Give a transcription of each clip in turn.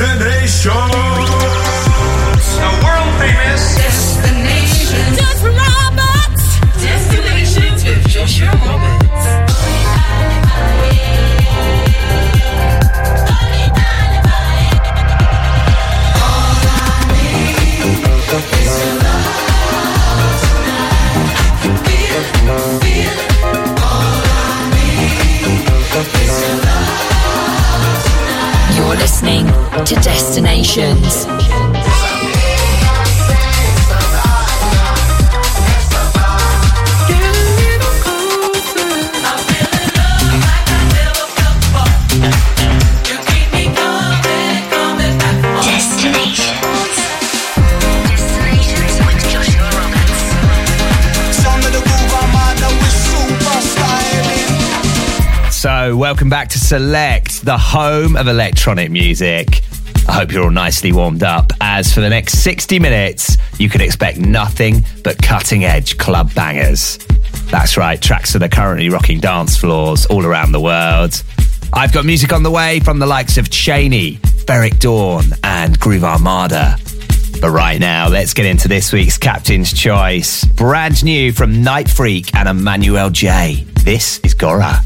Destination. The world famous styling. So, welcome back to Select, the home of electronic music. I hope you're all nicely warmed up, as for the next 60 minutes, you can expect nothing but cutting edge club bangers. That's right, tracks that are currently rocking dance floors all around the world. I've got music on the way from the likes of Chaney, Ferreck Dawn, and Groove Armada. But right now, let's get into this week's Captain's Choice. Brand new from Nitefreak and Emmanuel Jal. This is Gora.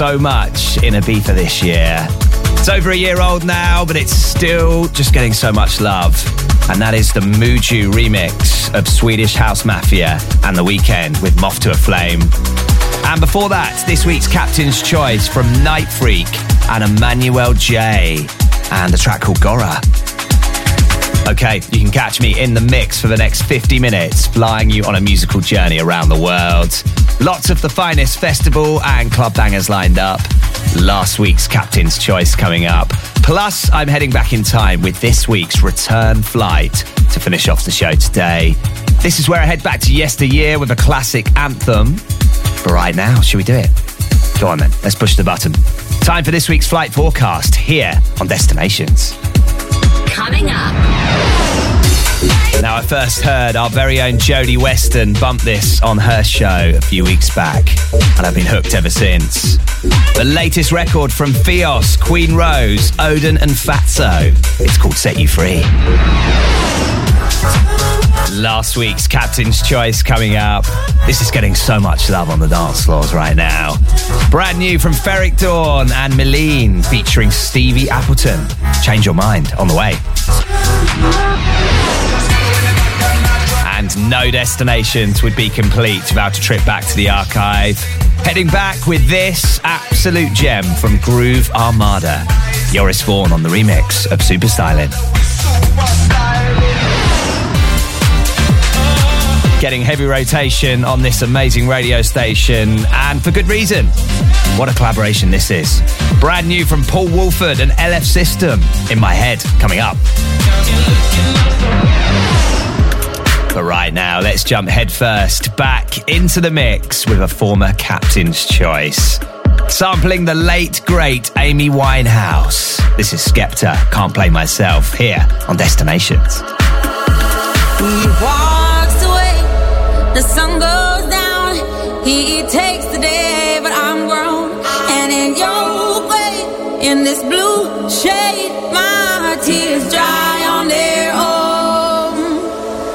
So much in Ibiza this year. It's over a year old now, but it's still just getting so much love. And that is the Muju remix of Swedish House Mafia and The Weeknd with Moth to a Flame. And before that, this week's Captain's Choice from Nitefreak and Emmanuel Jal. And a track called Gora. Okay, you can catch me in the mix for the next 50 minutes, flying you on a musical journey around the world. Lots of the finest festival and club bangers lined up. Last week's Captain's Choice coming up. Plus, I'm heading back in time with this week's return flight to finish off the show today. This is where I head back to yesteryear with a classic anthem. But right now, should we do it? Go on then, let's push the button. Time for this week's flight forecast here on Destinations. Coming up. Now, I first heard our very own Jodie Weston bump this on her show a few weeks back, and I've been hooked ever since. The latest record from Fios, Queen Rose, Odin, and Fatso. It's called Set You Free. Last week's Captain's Choice coming up. This is getting so much love on the dance floors right now. Brand new from Ferreck Dawn and Meline featuring Stevie Appleton. Change your mind on the way. And no destinations would be complete without a trip back to the archive. Heading back with this absolute gem from Groove Armada. Joris Voorn on the remix of Super Styling. Getting heavy rotation on this amazing radio station, and for good reason. What a collaboration this is. Brand new from Paul Woolford and LF System in my head coming up. But right now, let's jump headfirst back into the mix with a former captain's choice. Sampling the late, great Amy Winehouse. This is Skepta, Can't Play Myself, here on Destinations. He takes the day, but I'm grown. And in your way, in this blue shade, my tears dry on their own.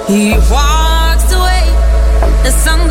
He walks away, the sun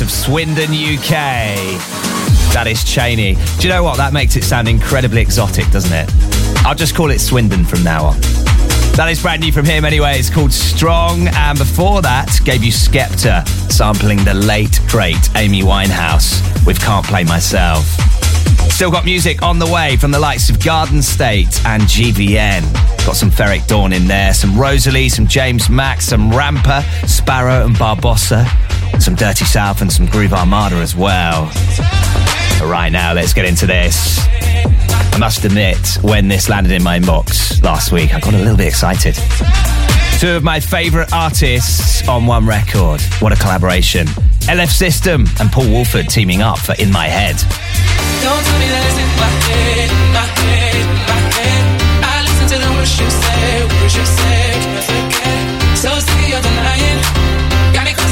out of Swindon, UK. That is Chaney. Do you know what? That makes it sound incredibly exotic, doesn't it? I'll just call it Swindon from now on. That is brand new from him anyway. It's called Strong. And before that, gave you Skepta sampling the late, great Amy Winehouse with Can't Play Myself. Still got music on the way from the likes of Garden State and GVN. Got some Ferreck Dawn in there, some Rosalie, some James Max, some Ramper, Sparrow and Barbossa, some Dirty South and some Groove Armada as well. But right now, let's get into this. I must admit, when this landed in my inbox last week, I got a little bit excited. Two of my favourite artists on one record. What a collaboration. LF System and Paul Woolford teaming up for In My Head. So sick of your denying,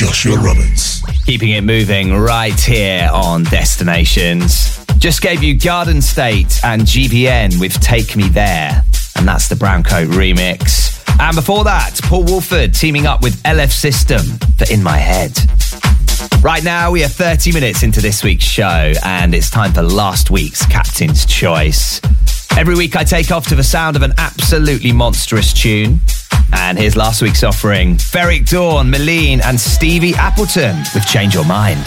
Joshua Roberts. Keeping it moving right here on Destinations. Just gave you Garden State and GBN with Take Me There, and that's the Brown Coat remix. And before that, Paul Woolford teaming up with LF System for In My Head. Right now, we are 30 minutes into this week's show, and it's time for last week's Captain's Choice. Every week, I take off to the sound of an absolutely monstrous tune. And here's last week's offering Ferreck Dawn, Meline, and Stevie Appleton with Change Your Mind.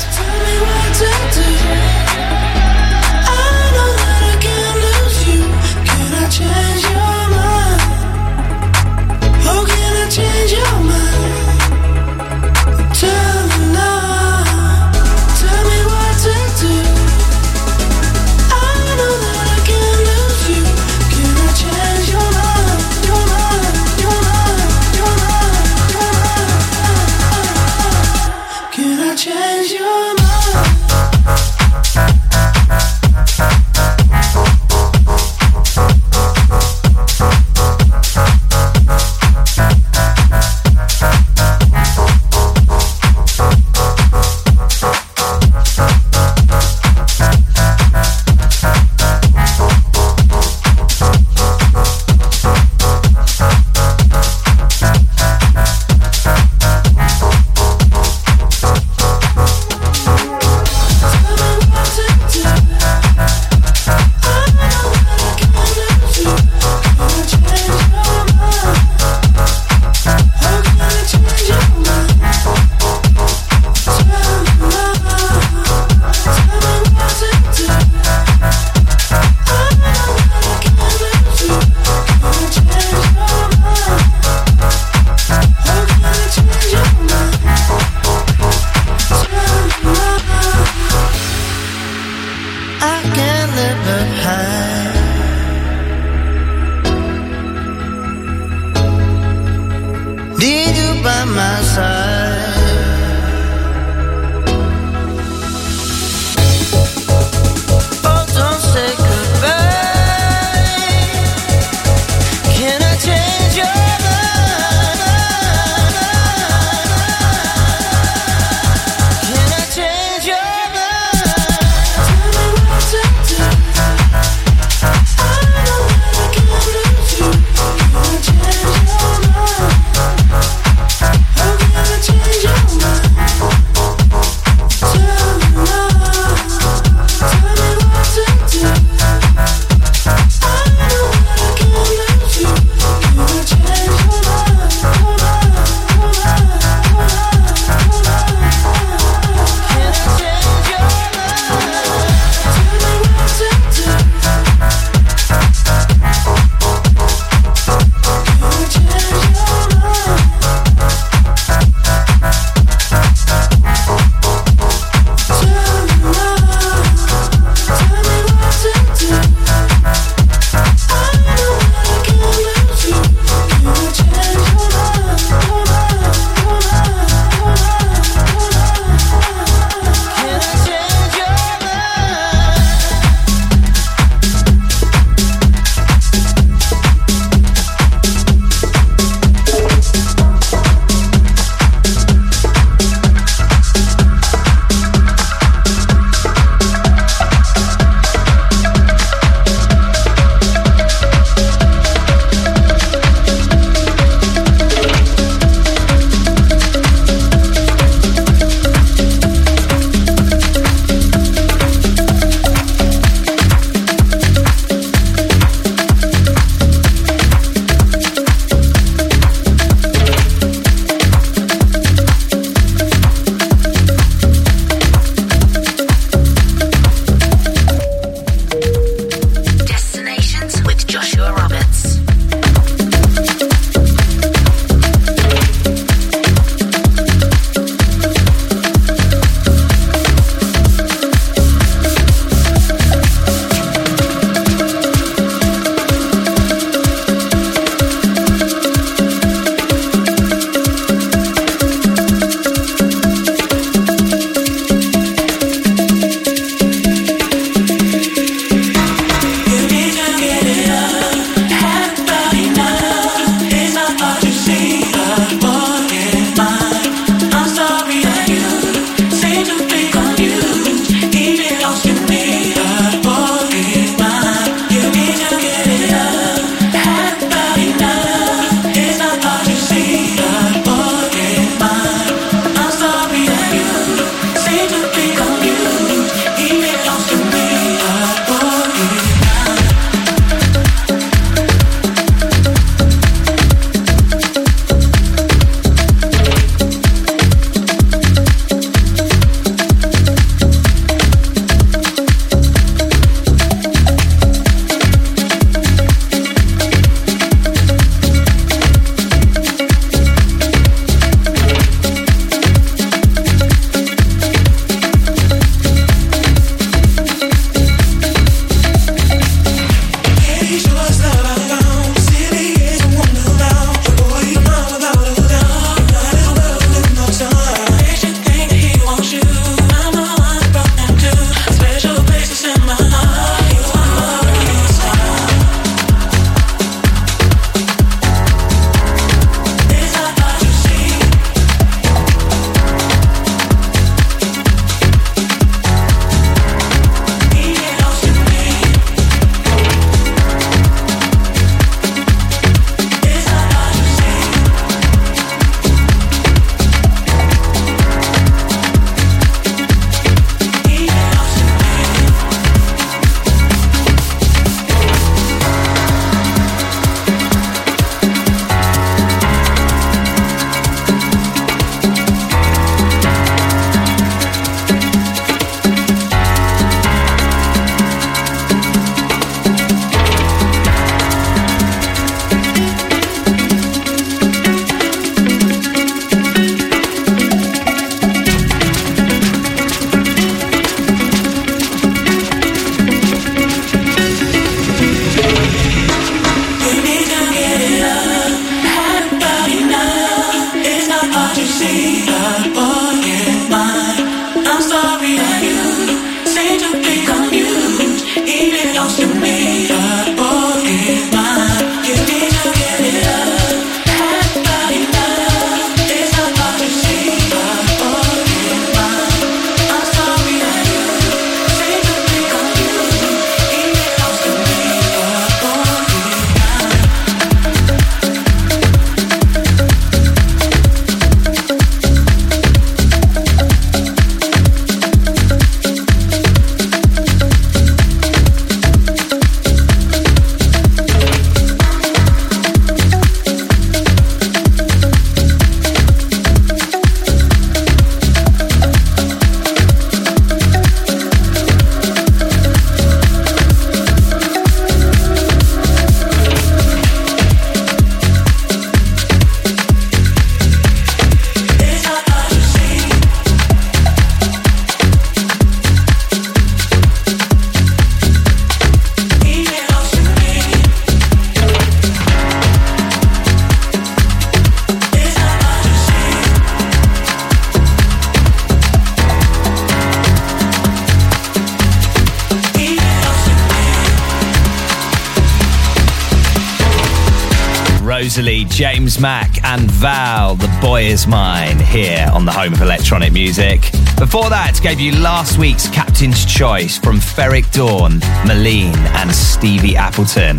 Rosalie, James Mack, and Val. The boy is mine here on the home of electronic music. Before that, gave you last week's Captain's Choice from Ferreck Dawn, Malene, and Stevie Appleton.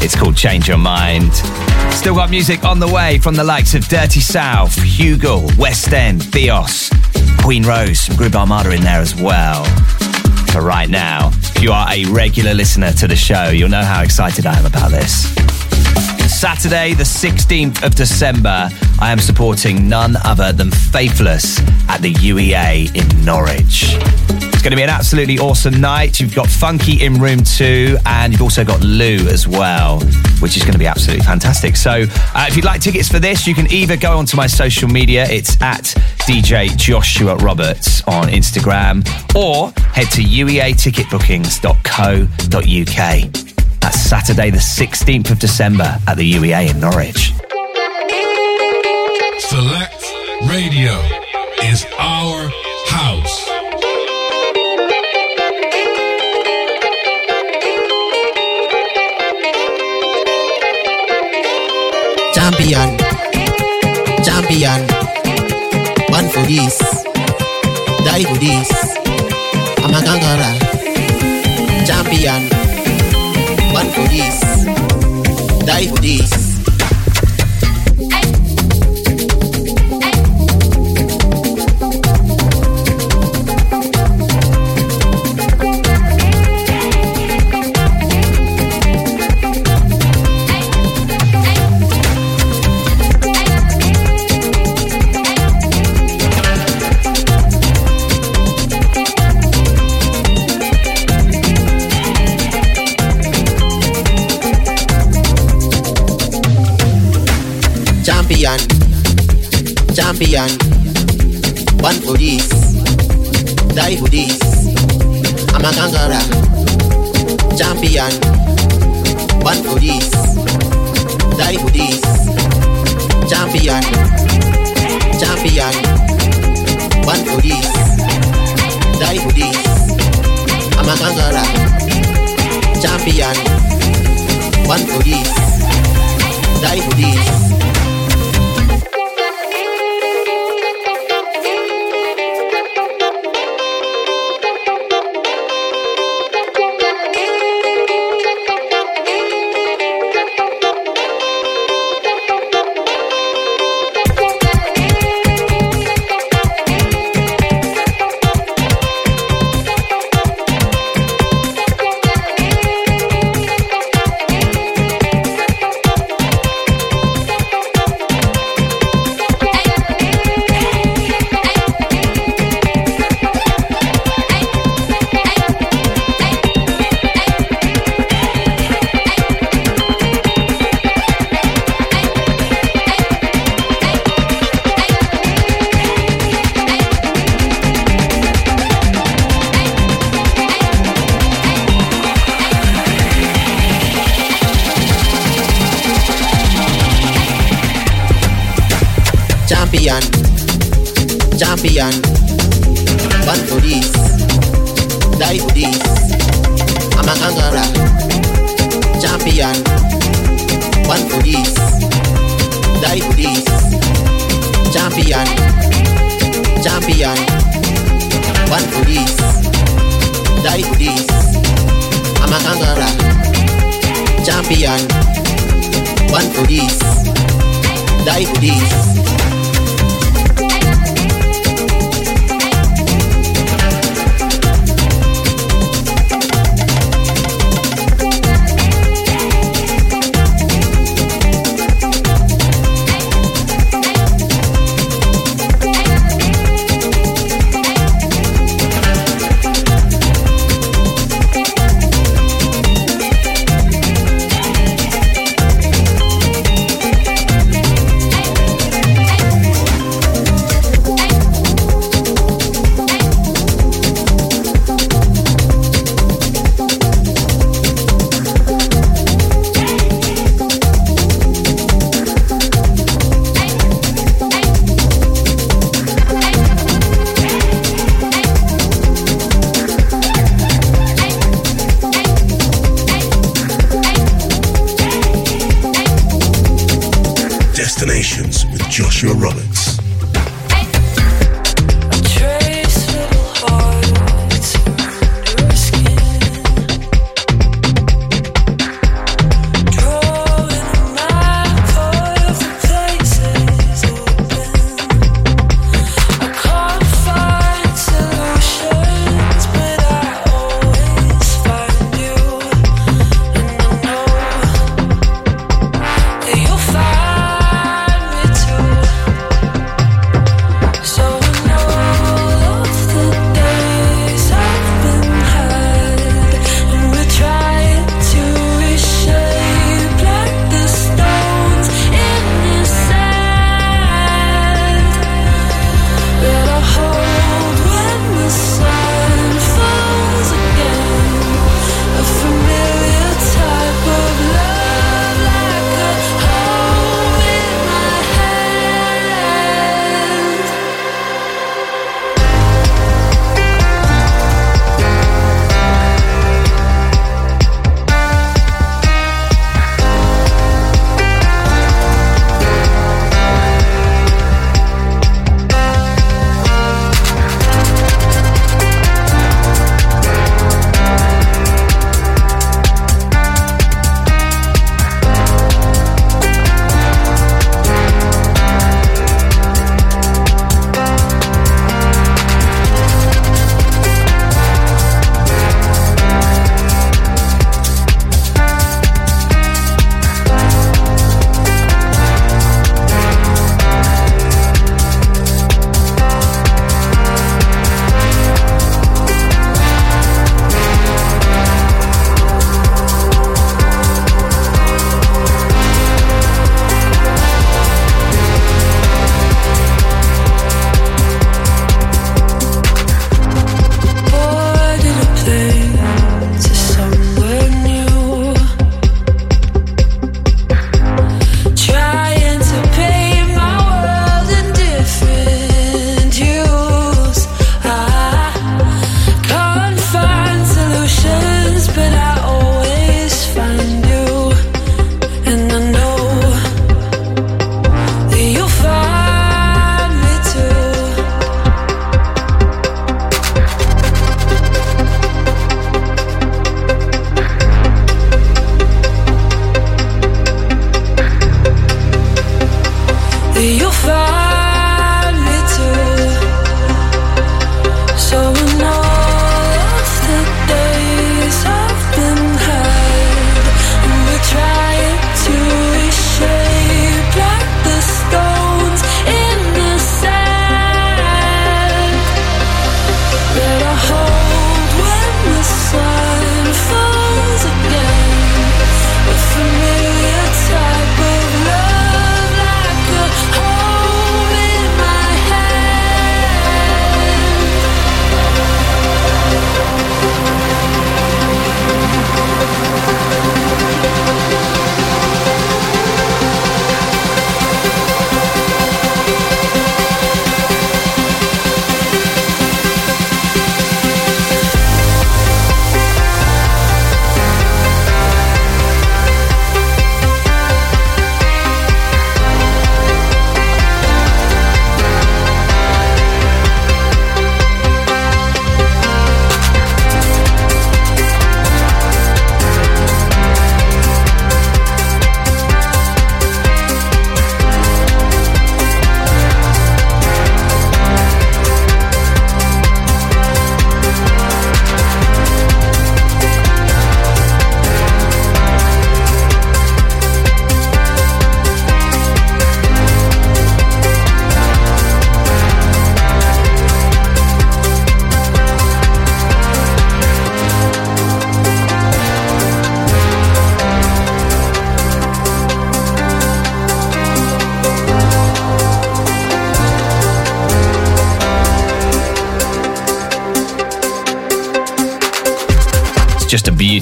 It's called Change Your Mind. Still got music on the way from the likes of Dirty South, Hugel, West End, Bios, Queen Rose, some Groove Armada in there as well. For right now, if you are a regular listener to the show, you'll know how excited I am about this. Saturday, the 16th of December, I am supporting none other than Faithless at the UEA in Norwich. It's going to be an absolutely awesome night. You've got Funky in room two, and you've also got Lou as well, which is going to be absolutely fantastic. So, uh, if you'd like tickets for this, you can either go onto my social media, it's at DJ Joshua Roberts on Instagram, or head to ueaticketbookings.co.uk. That's Saturday, the 16th of December at the UEA in Norwich. Select Radio is our house. Champion, champion, one for this, die for this. I'm a gangara. Champion, one for this, die for this. Champion. One for this, die for this. I'm a gangara. Champion, one for this, die for this. Champion, champion. One for this, die for this. I'm a gangara. Champion, one for this, die for this. Champion, Destinations with Joshua Roberts.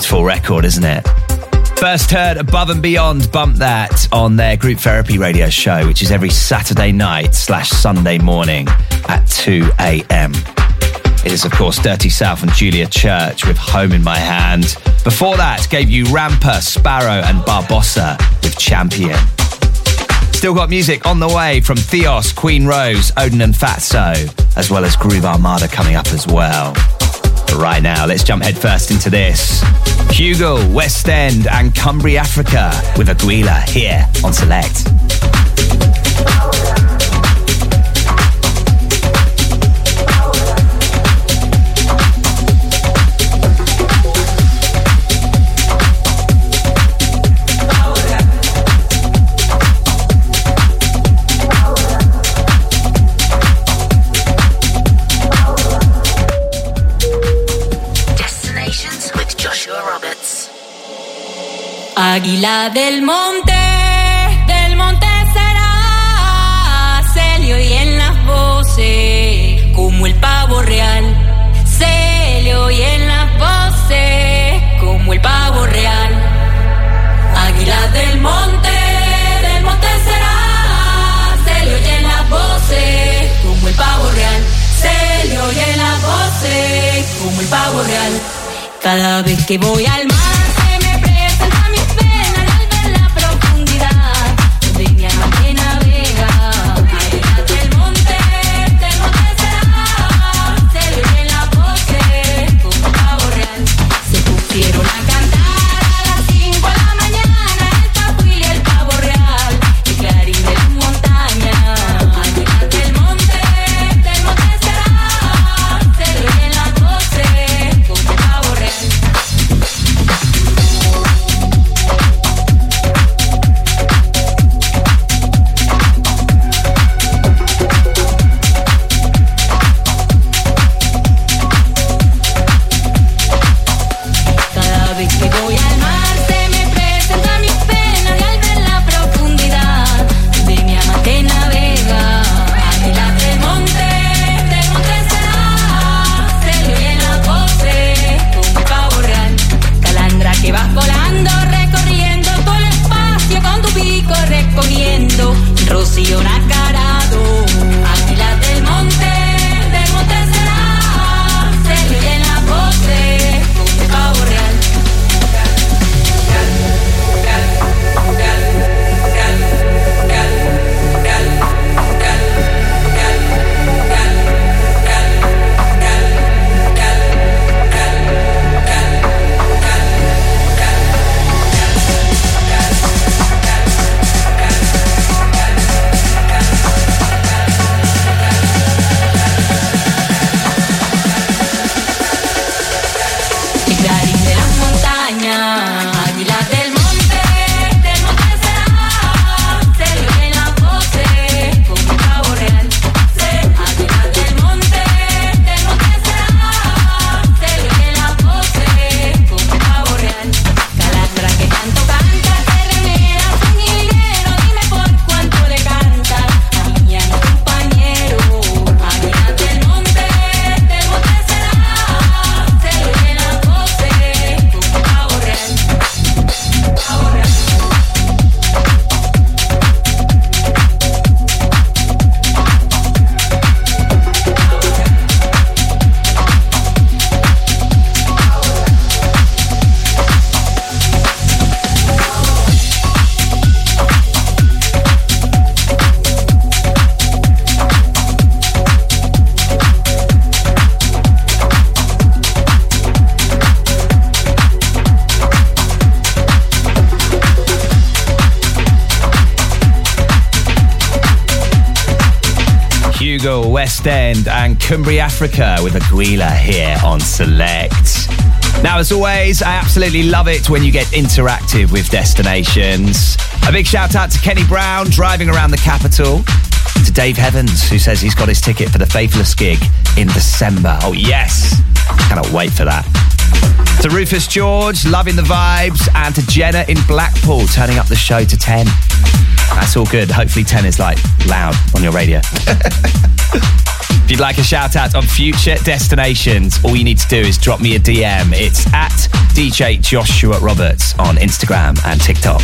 Beautiful record, isn't it? First heard Above and Beyond bump that on their group therapy radio show, which is every Saturday night slash Sunday morning at 2 a.m. It is, of course, Dirty South and Julia Church with Home in My Hand. Before that, gave you Ramper, Sparrow, and Barbossa with Champion. Still got music on the way from Theos, Queen Rose, Odin and Fatso, as well as Groove Armada coming up as well. But right now, let's jump headfirst into this. Hugel, West End, and Cumbiafrica with Aguila here on Select. Águila del monte, del monte será, se le oyen las voces como el pavo real. Se le oyen las voces como el pavo real. Águila del monte, del monte será, se le oyen las voces como el pavo real. Se le oyen las voces como el pavo real. Cada vez que voy al mar And Cumbiafrica with Aguila here on Select. Now, as always, I absolutely love it when you get interactive with destinations. A big shout out to Kenny Brown driving around the capital. To Dave Heavens, who says he's got his ticket for the Faithless gig in December. Oh, yes! Cannot wait for that. To Rufus George, loving the vibes. And to Jenna in Blackpool, turning up the show to 10. That's all good. Hopefully, 10 is like loud on your radio. If you'd like a shout out on future destinations, all you need to do is drop me a DM. It's at DJ Joshua Roberts on Instagram and TikTok.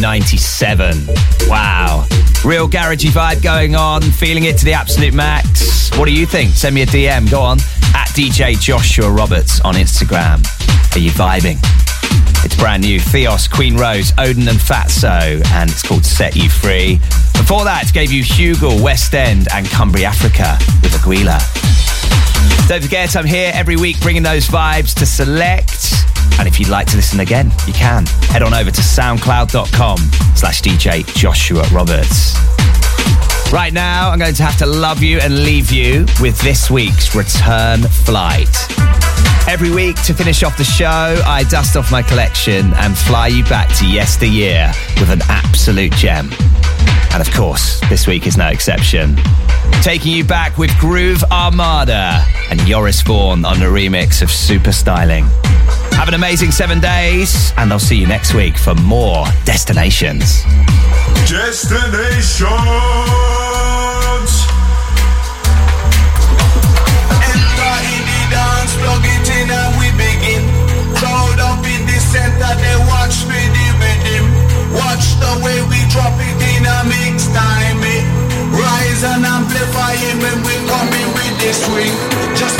97. Wow. Real garagey vibe going on, feeling it to the absolute max. What do you think? Send me a DM. Go on. At DJ Joshua Roberts on Instagram. Are you vibing? It's brand new. Theos, Queen Rose, Odin and Fatso, and it's called Set You Free. Before that, gave you Hugel, West End, and Cumbiafrica with Aguila. Don't forget, I'm here every week bringing those vibes to select. And if you'd like to listen again, you can. Head on over to soundcloud.com slash DJ Joshua Roberts. Right now, I'm going to have to love you and leave you with this week's return flight. Every week to finish off the show, I dust off my collection and fly you back to yesteryear with an absolute gem. And of course, this week is no exception. Taking you back with Groove Armada and Joris Voorn on the remix of Super Styling. Have an amazing seven days, and I'll see you next week for more destinations. Destinations. Enter in the dance, plug it in and we begin. Crowd up in the center, they watch me the rhythm. Watch the way we drop it in a mix time. eh. Rise and amplify it when we come in with the swing. Just